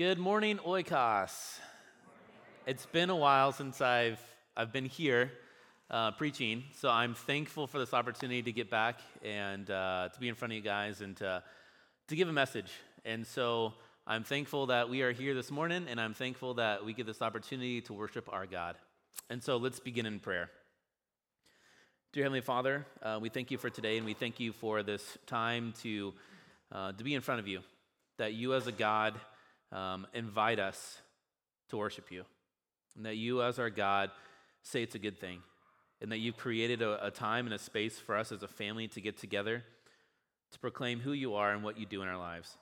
Good morning, Oikos. It's been a while since I've, I've been here uh, preaching, so I'm thankful for this opportunity to get back and uh, to be in front of you guys and to, to give a message. And so I'm thankful that we are here this morning, and I'm thankful that we get this opportunity to worship our God. And so let's begin in prayer. Dear Heavenly Father, uh, we thank you for today, and we thank you for this time to, uh, to be in front of you, that you as a God um, invite us to worship you. And that you, as our God, say it's a good thing. And that you've created a, a time and a space for us as a family to get together to proclaim who you are and what you do in our lives.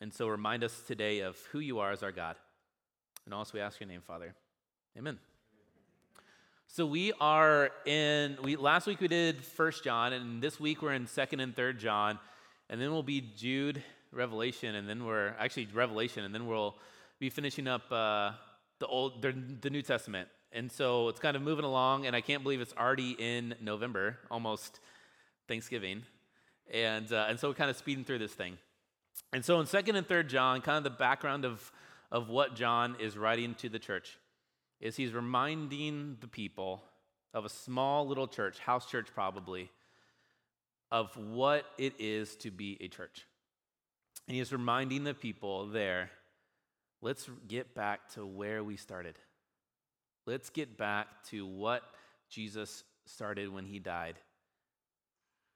And so remind us today of who you are as our God. And also we ask your name, Father. Amen. So we are in we last week we did first John, and this week we're in second and third John, and then we'll be Jude Revelation, and then we're actually Revelation, and then we'll be finishing up uh, the old the, the New Testament. And so it's kind of moving along, and I can't believe it's already in November, almost Thanksgiving, and uh, and so we're kind of speeding through this thing. And so in Second and Third John, kind of the background of of what John is writing to the church is he's reminding the people of a small little church, house church probably, of what it is to be a church. And he's reminding the people there let's get back to where we started. Let's get back to what Jesus started when he died.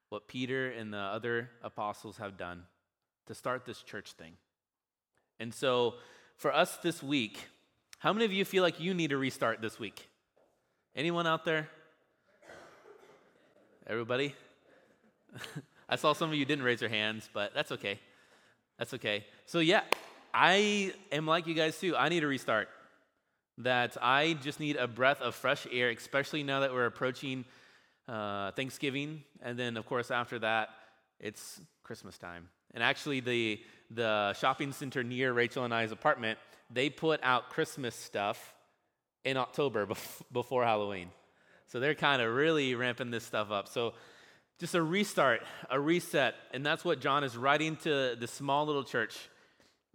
What Peter and the other apostles have done to start this church thing. And so, for us this week, how many of you feel like you need a restart this week? Anyone out there? Everybody? I saw some of you didn't raise your hands, but that's okay. That's okay. So, yeah, I am like you guys too. I need a restart. That I just need a breath of fresh air, especially now that we're approaching uh, Thanksgiving. And then, of course, after that, it's Christmas time. And actually, the, the shopping center near Rachel and I's apartment, they put out Christmas stuff in October before Halloween. So they're kind of really ramping this stuff up. So just a restart, a reset. And that's what John is writing to the small little church.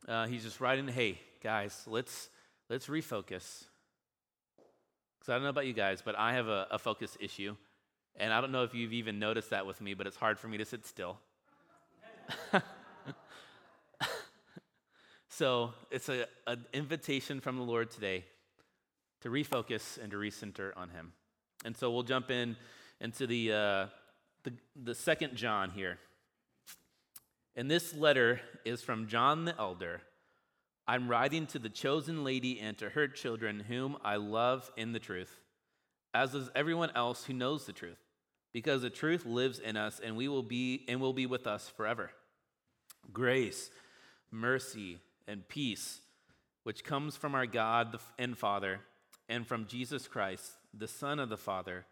Uh, he's just writing, hey, guys, let's, let's refocus. Because I don't know about you guys, but I have a, a focus issue. And I don't know if you've even noticed that with me, but it's hard for me to sit still. so it's a, an invitation from the Lord today to refocus and to recenter on Him. And so we'll jump in into the, uh, the, the second John here. And this letter is from John the Elder. I'm writing to the chosen lady and to her children, whom I love in the truth, as does everyone else who knows the truth, because the truth lives in us and we will be and will be with us forever. Grace, mercy, and peace, which comes from our God and Father, and from Jesus Christ, the Son of the Father,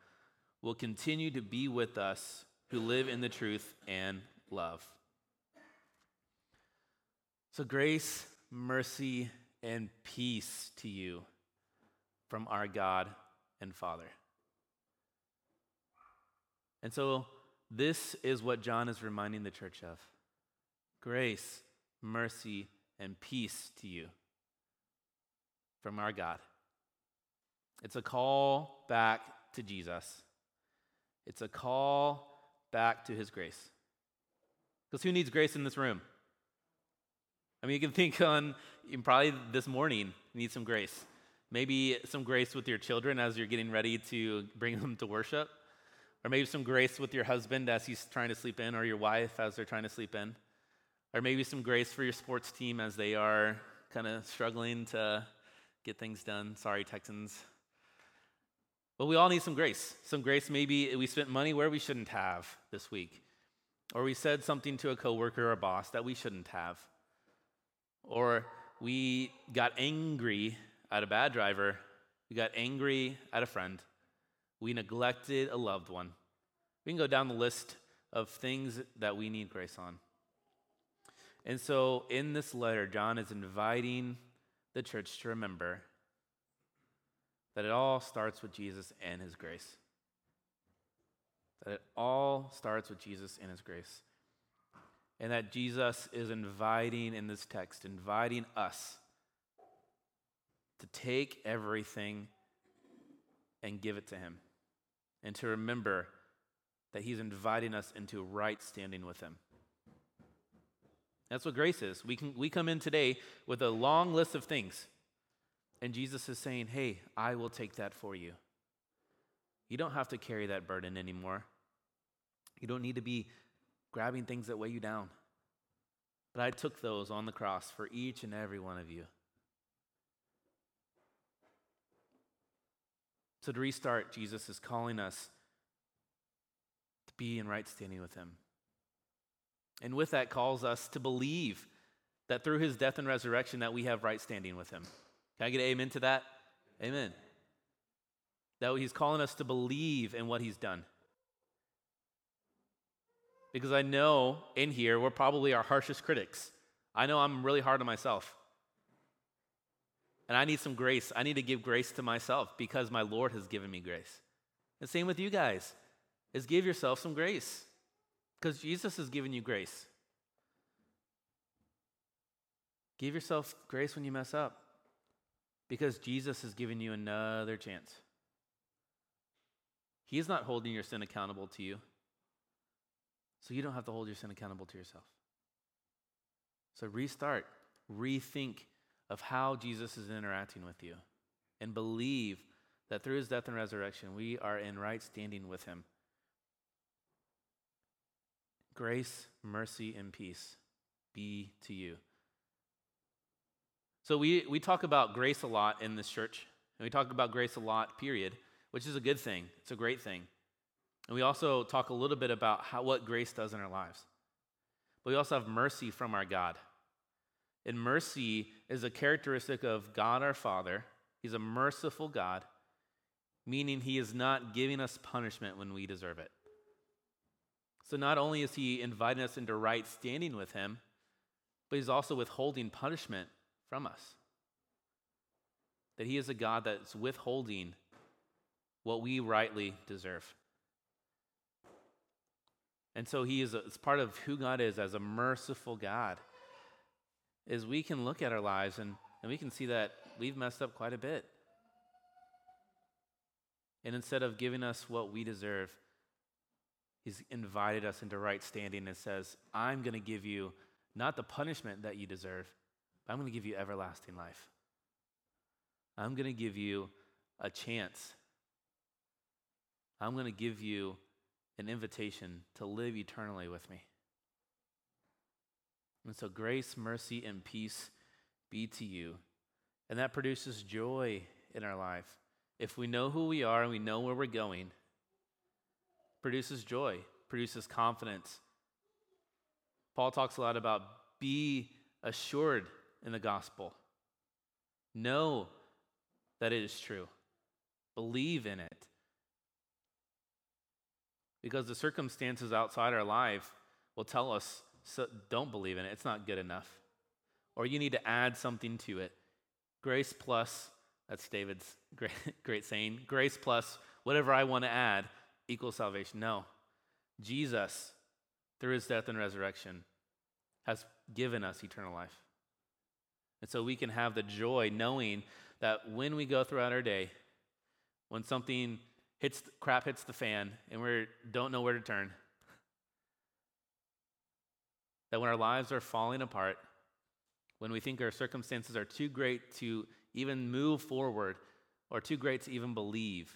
will continue to be with us who live in the truth and love. So, grace, mercy, and peace to you from our God and Father. And so, this is what John is reminding the church of grace, mercy, and peace to you from our God. It's a call back to Jesus. It's a call back to his grace. Because who needs grace in this room? I mean, you can think on—you probably this morning, you need some grace. Maybe some grace with your children as you're getting ready to bring them to worship. Or maybe some grace with your husband as he's trying to sleep in, or your wife as they're trying to sleep in. Or maybe some grace for your sports team as they are kind of struggling to get things done. Sorry, Texans. But we all need some grace. Some grace, maybe we spent money where we shouldn't have this week. Or we said something to a coworker or a boss that we shouldn't have. Or we got angry at a bad driver. We got angry at a friend. We neglected a loved one. We can go down the list of things that we need grace on. And so in this letter, John is inviting the church to remember that it all starts with Jesus and his grace. That it all starts with Jesus and his grace. And that Jesus is inviting in this text, inviting us to take everything and give it to Him, and to remember that He's inviting us into right standing with Him. That's what grace is. We, can, we come in today with a long list of things, and Jesus is saying, Hey, I will take that for you. You don't have to carry that burden anymore. You don't need to be grabbing things that weigh you down. But I took those on the cross for each and every one of you. So, to restart, Jesus is calling us to be in right standing with Him. And with that, calls us to believe that through His death and resurrection, that we have right standing with Him. Can I get an amen to that? Amen. That He's calling us to believe in what He's done. Because I know in here, we're probably our harshest critics. I know I'm really hard on myself. And I need some grace. I need to give grace to myself because my Lord has given me grace. And same with you guys is give yourself some grace because Jesus has given you grace. Give yourself grace when you mess up because Jesus has given you another chance. He's not holding your sin accountable to you. So you don't have to hold your sin accountable to yourself. So restart, rethink of how Jesus is interacting with you, and believe that through his death and resurrection, we are in right standing with him. Grace, mercy, and peace be to you. So we, we talk about grace a lot in this church, and we talk about grace a lot, period, which is a good thing. It's a great thing. And we also talk a little bit about how, what grace does in our lives. But we also have mercy from our God. And mercy is a characteristic of God our Father. He's a merciful God, meaning He is not giving us punishment when we deserve it. So not only is He inviting us into right standing with Him, but He's also withholding punishment from us. That He is a God that's withholding what we rightly deserve. And so He is a, it's part of who God is as a merciful God is we can look at our lives and, and we can see that we've messed up quite a bit. And instead of giving us what we deserve, He's invited us into right standing and says, I'm going to give you not the punishment that you deserve, I'm going to give you everlasting life. I'm going to give you a chance. I'm going to give you an invitation to live eternally with me. And so, grace, mercy, and peace be to you. And that produces joy in our life. If we know who we are and we know where we're going, produces joy, produces confidence. Paul talks a lot about be assured in the gospel. Know that it is true. Believe in it. Because the circumstances outside our life will tell us so don't believe in it. It's not good enough. Or you need to add something to it. Grace plus, that's David's great, great saying, grace plus whatever I want to add equals salvation. No. Jesus, through his death and resurrection, has given us eternal life. And so we can have the joy knowing that when we go throughout our day, when something hits crap hits the fan and we don't know where to turn, that when our lives are falling apart, when we think our circumstances are too great to even move forward or too great to even believe,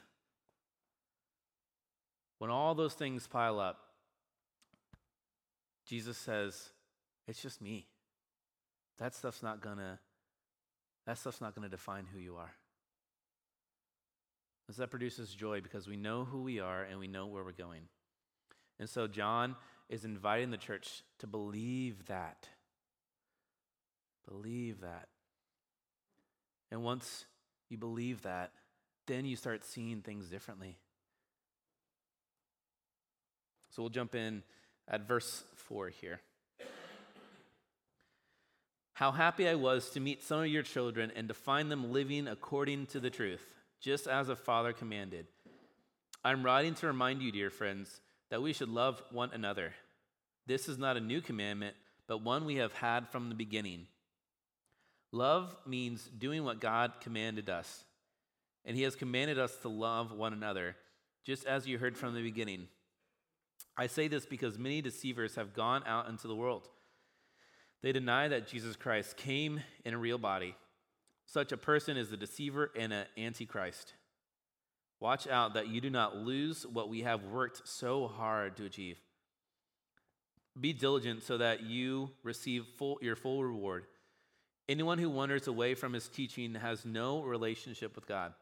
when all those things pile up, Jesus says, It's just me. That stuff's not gonna, that stuff's not gonna define who you are. As that produces joy because we know who we are and we know where we're going. And so John is inviting the church to believe that. Believe that. And once you believe that, then you start seeing things differently. So we'll jump in at verse 4 here. How happy I was to meet some of your children and to find them living according to the truth, just as a father commanded. I'm writing to remind you, dear friends that we should love one another. This is not a new commandment, but one we have had from the beginning. Love means doing what God commanded us, and He has commanded us to love one another, just as you heard from the beginning. I say this because many deceivers have gone out into the world. They deny that Jesus Christ came in a real body. Such a person is a deceiver and an antichrist. Watch out that you do not lose what we have worked so hard to achieve. Be diligent so that you receive full, your full reward. Anyone who wanders away from his teaching has no relationship with God.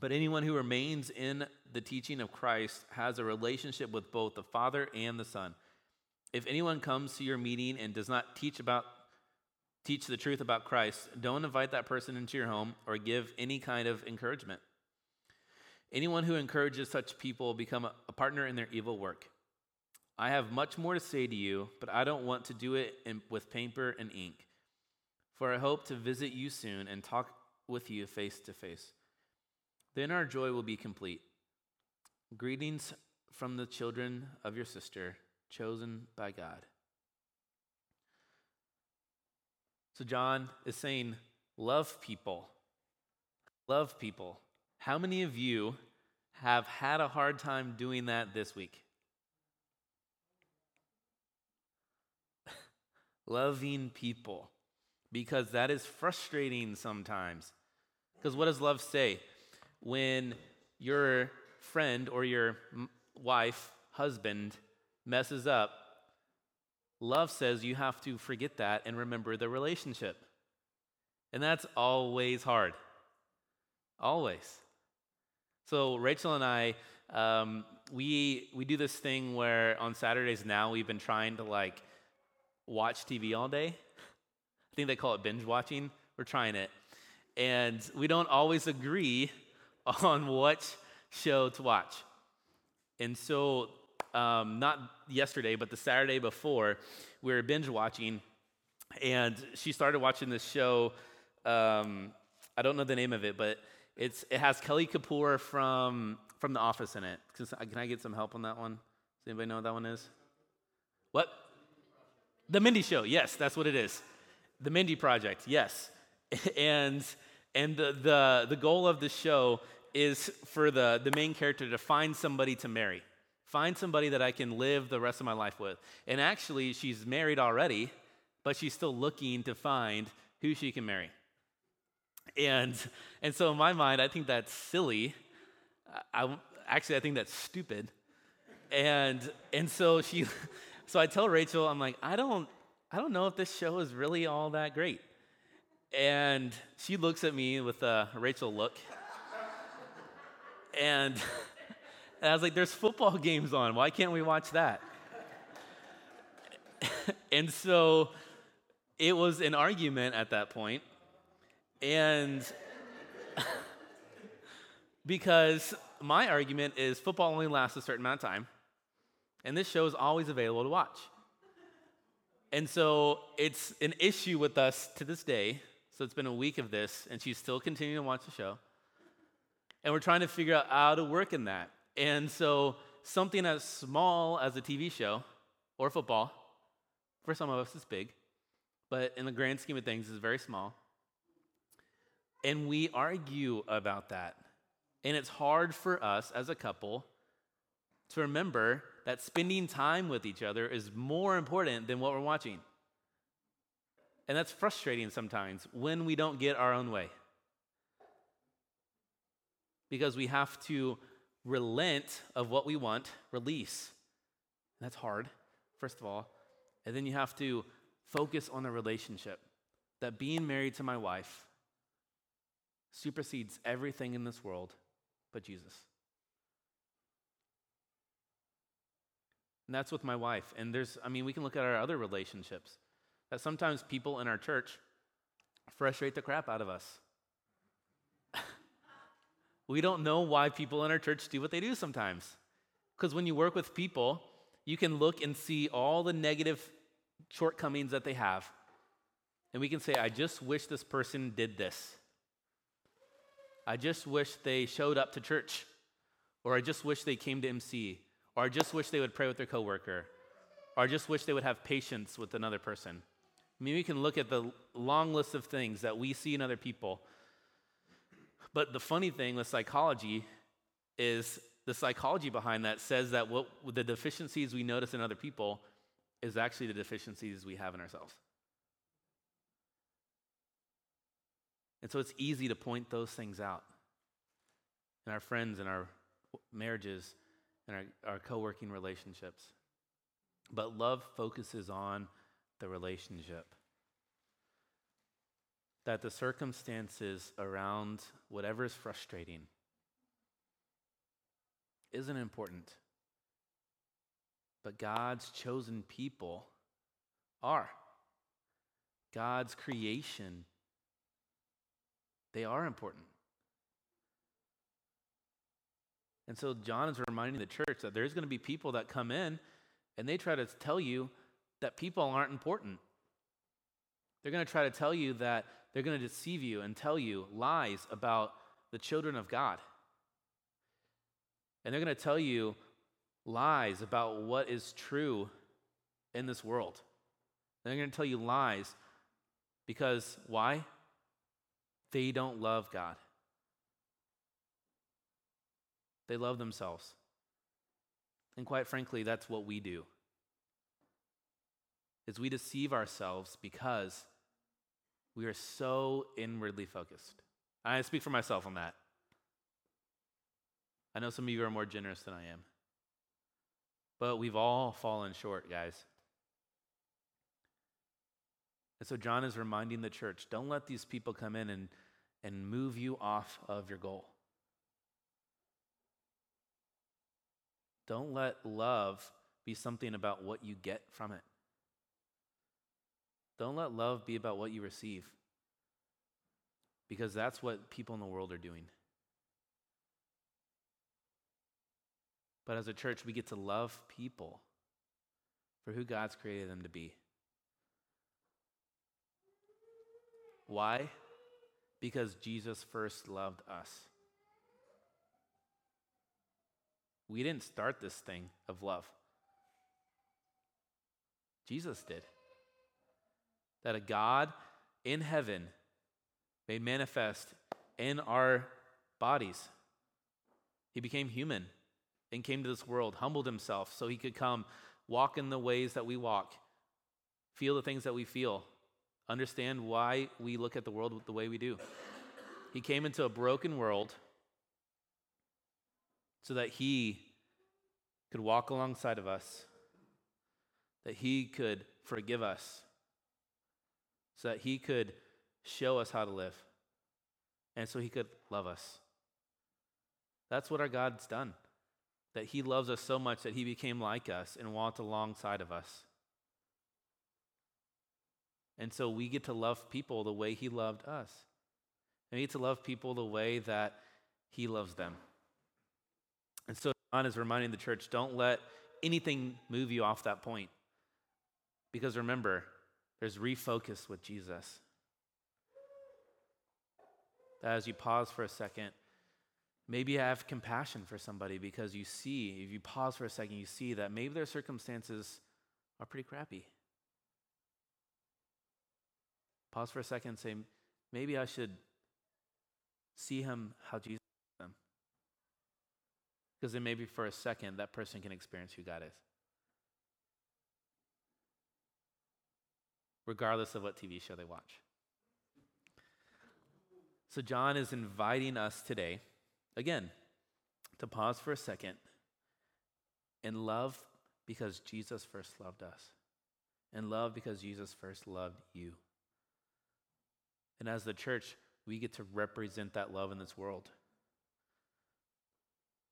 But anyone who remains in the teaching of Christ has a relationship with both the Father and the Son. If anyone comes to your meeting and does not teach about teach the truth about Christ, don't invite that person into your home or give any kind of encouragement. Anyone who encourages such people become a partner in their evil work. I have much more to say to you, but I don't want to do it in, with paper and ink. For I hope to visit you soon and talk with you face to face. Then our joy will be complete. Greetings from the children of your sister, chosen by God. So, John is saying, Love people. Love people. How many of you have had a hard time doing that this week? Loving people. Because that is frustrating sometimes. Because what does love say? When your friend or your wife, husband, messes up, love says you have to forget that and remember the relationship. And that's always hard. Always. So Rachel and I, um, we we do this thing where on Saturdays now we've been trying to like watch TV all day. I think they call it binge watching. We're trying it, and we don't always agree on what show to watch. And so, um, not yesterday, but the Saturday before, we were binge watching, and she started watching this show. Um, I don't know the name of it, but it's, it has Kelly Kapoor from, from The Office in it. Can I get some help on that one? Does anybody know what that one is? What? The Mindy Show. Yes, that's what it is. The Mindy Project. Yes. and and the, the, the goal of the show is for the, the main character to find somebody to marry. Find somebody that I can live the rest of my life with. And actually, she's married already, but she's still looking to find who she can marry. And, and so in my mind, I think that's silly. I, actually, I think that's stupid. And, and so she, so I tell Rachel, I'm like, I don't, I don't know if this show is really all that great. And she looks at me with a Rachel look. and, and I was like, there's football games on. Why can't we watch that? and so it was an argument at that point and because my argument is football only lasts a certain amount of time, and this show is always available to watch. And so it's an issue with us to this day. So it's been a week of this, and she's still continuing to watch the show. And we're trying to figure out how to work in that. And so something as small as a TV show or football, for some of us, is big, but in the grand scheme of things, it's very small. And we argue about that. And it's hard for us as a couple to remember that spending time with each other is more important than what we're watching. And that's frustrating sometimes when we don't get our own way. Because we have to relent of what we want, release. And that's hard, first of all. And then you have to focus on the relationship. That being married to my wife supersedes everything in this world but Jesus. And that's with my wife. And there's, I mean, we can look at our other relationships. That sometimes people in our church frustrate the crap out of us. We don't know why people in our church do what they do sometimes. Because when you work with people, you can look and see all the negative shortcomings that they have. And we can say, I just wish this person did this. I just wish they showed up to church, or I just wish they came to MC, or I just wish they would pray with their coworker, or I just wish they would have patience with another person. I mean, we can look at the long list of things that we see in other people. But the funny thing with psychology is the psychology behind that says that what the deficiencies we notice in other people is actually the deficiencies we have in ourselves. And so it's easy to point those things out in our friends, in our marriages, in our, our co working relationships. But love focuses on the relationship. That the circumstances around whatever is frustrating isn't important. But God's chosen people are. God's creation, they are important. And so John is reminding the church that there's going to be people that come in and they try to tell you that people aren't important. They're going to try to tell you that they're going to deceive you and tell you lies about the children of God. And they're going to tell you lies about what is true in this world. They're going to tell you lies because why? They don't love God. They love themselves. And quite frankly, that's what we do. Is we deceive ourselves because we are so inwardly focused. I speak for myself on that. I know some of you are more generous than I am. But we've all fallen short, guys. And so John is reminding the church don't let these people come in and, and move you off of your goal. Don't let love be something about what you get from it. Don't let love be about what you receive. Because that's what people in the world are doing. But as a church, we get to love people for who God's created them to be. Why? Because Jesus first loved us. We didn't start this thing of love, Jesus did. That a God in heaven made manifest in our bodies. He became human and came to this world, humbled himself so he could come, walk in the ways that we walk, feel the things that we feel, understand why we look at the world the way we do. He came into a broken world so that he could walk alongside of us, that he could forgive us, so that he could show us how to live, and so he could love us. That's what our God's done that he loves us so much that he became like us and walked alongside of us. And so we get to love people the way he loved us. And we get to love people the way that he loves them. And so John is reminding the church don't let anything move you off that point. Because remember, there's refocus with Jesus. That As you pause for a second, Maybe have compassion for somebody because you see, if you pause for a second, you see that maybe their circumstances are pretty crappy. Pause for a second and say, maybe I should see him how Jesus them. Because then maybe for a second that person can experience who God is. Regardless of what TV show they watch. So John is inviting us today Again, to pause for a second and love because Jesus first loved us, and love because Jesus first loved you. And as the church, we get to represent that love in this world.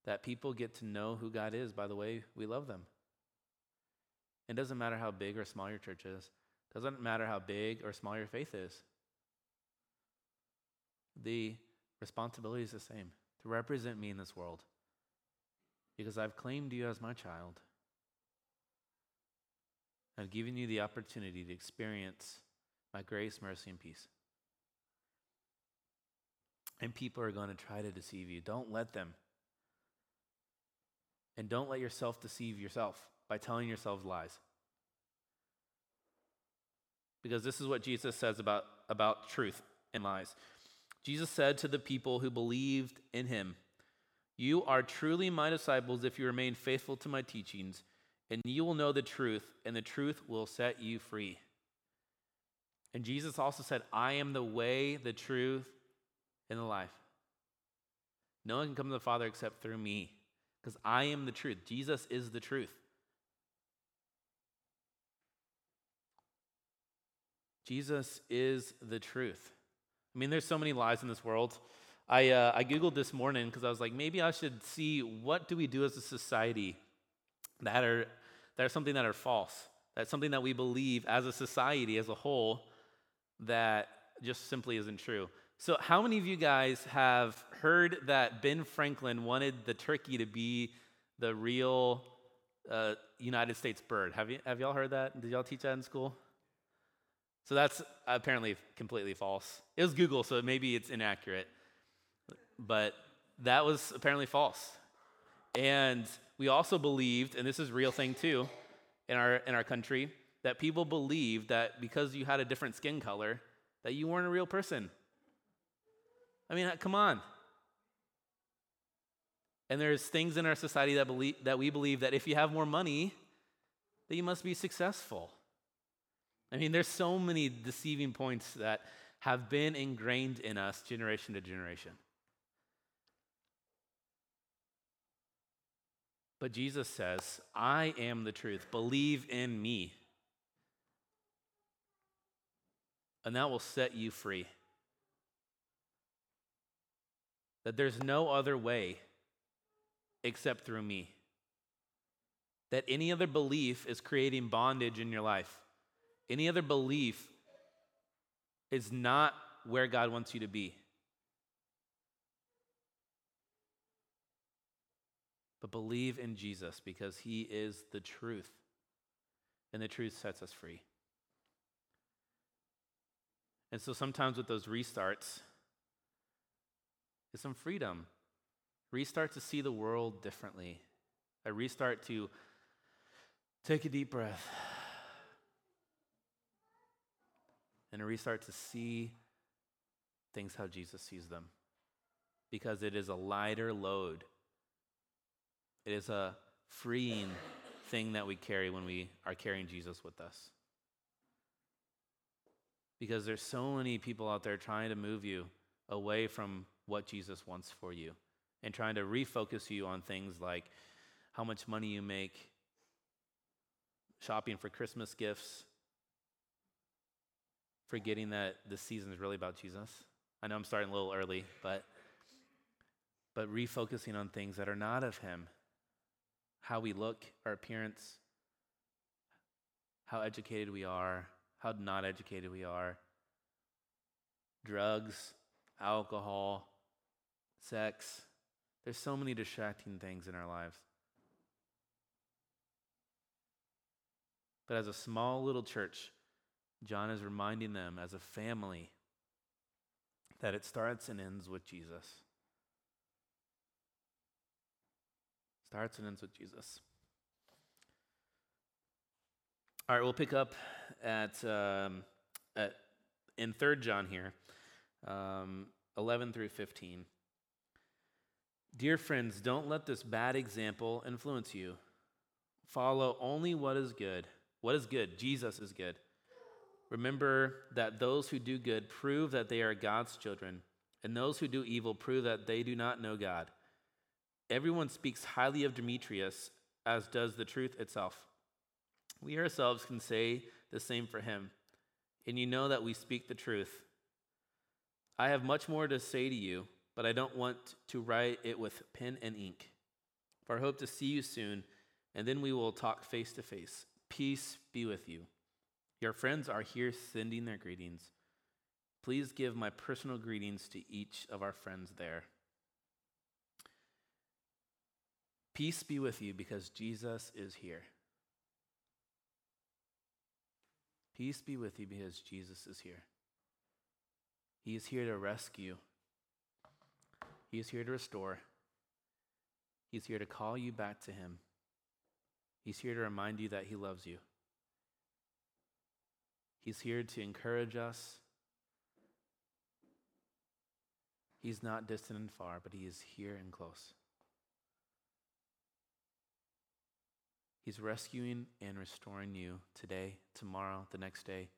That people get to know who God is by the way we love them. It doesn't matter how big or small your church is. Doesn't matter how big or small your faith is. The responsibility is the same to represent me in this world because I've claimed you as my child. I've given you the opportunity to experience my grace, mercy, and peace. And people are going to try to deceive you. Don't let them. And don't let yourself deceive yourself by telling yourselves lies. Because this is what Jesus says about, about truth and lies. Jesus said to the people who believed in him, You are truly my disciples if you remain faithful to my teachings, and you will know the truth, and the truth will set you free. And Jesus also said, I am the way, the truth, and the life. No one can come to the Father except through me, because I am the truth. Jesus is the truth. Jesus is the truth. I mean, there's so many lies in this world. I, uh, I Googled this morning because I was like, maybe I should see what do we do as a society that are, that are something that are false. That's something that we believe as a society, as a whole, that just simply isn't true. So, how many of you guys have heard that Ben Franklin wanted the turkey to be the real uh, United States bird? Have, you, have y'all heard that? Did y'all teach that in school? So that's apparently completely false. It was Google, so maybe it's inaccurate. But that was apparently false. And we also believed, and this is a real thing too, in our in our country, that people believed that because you had a different skin color, that you weren't a real person. I mean, come on. And there's things in our society that believe that we believe that if you have more money, that you must be successful. I mean, there's so many deceiving points that have been ingrained in us generation to generation. But Jesus says, I am the truth. Believe in me. And that will set you free. That there's no other way except through me. That any other belief is creating bondage in your life. Any other belief is not where God wants you to be. But believe in Jesus because he is the truth, and the truth sets us free. And so sometimes with those restarts, is some freedom. Restart to see the world differently. A restart to take a deep breath and we start to see things how Jesus sees them. Because it is a lighter load, it is a freeing thing that we carry when we are carrying Jesus with us. Because there's so many people out there trying to move you away from what Jesus wants for you and trying to refocus you on things like how much money you make, shopping for Christmas gifts, forgetting that this season is really about Jesus. I know I'm starting a little early, but but refocusing on things that are not of him. How we look, our appearance, how educated we are, how not educated we are. Drugs, alcohol, sex. There's so many distracting things in our lives. But as a small little church, John is reminding them as a family that it starts and ends with Jesus. Starts and ends with Jesus. All right, we'll pick up at, um, at in Third John here, um, 11 through 15. Dear friends, don't let this bad example influence you. Follow only what is good. What is good? Jesus is good. Remember that those who do good prove that they are God's children, and those who do evil prove that they do not know God. Everyone speaks highly of Demetrius, as does the truth itself. We ourselves can say the same for him, and you know that we speak the truth. I have much more to say to you, but I don't want to write it with pen and ink. For I hope to see you soon, and then we will talk face to face. Peace be with you. Your friends are here sending their greetings. Please give my personal greetings to each of our friends there. Peace be with you because Jesus is here. Peace be with you because Jesus is here. He is here to rescue. He is here to restore. He's here to call you back to Him. He's here to remind you that He loves you. He's here to encourage us. He's not distant and far, but He is here and close. He's rescuing and restoring you today, tomorrow, the next day.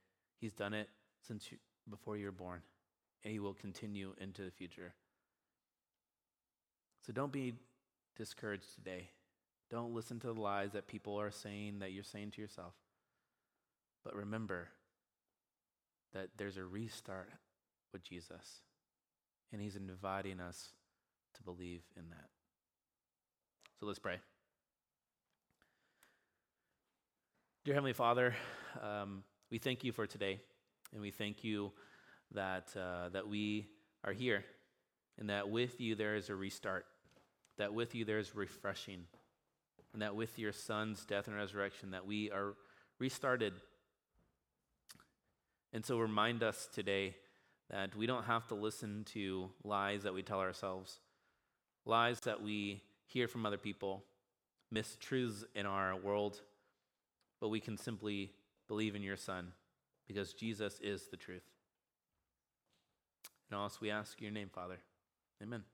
He's done it since you, before you were born, and He will continue into the future. So don't be discouraged today. Don't listen to the lies that people are saying that you're saying to yourself. But remember that there's a restart with Jesus, and He's inviting us to believe in that. So let's pray. Dear Heavenly Father, um, we thank you for today, and we thank you that, uh, that we are here, and that with you there is a restart, that with you there is refreshing, and that with your Son's death and resurrection, that we are restarted. And so remind us today that we don't have to listen to lies that we tell ourselves, lies that we hear from other people, mistruths in our world but we can simply believe in your Son because Jesus is the truth. And also, we ask your name, Father. Amen.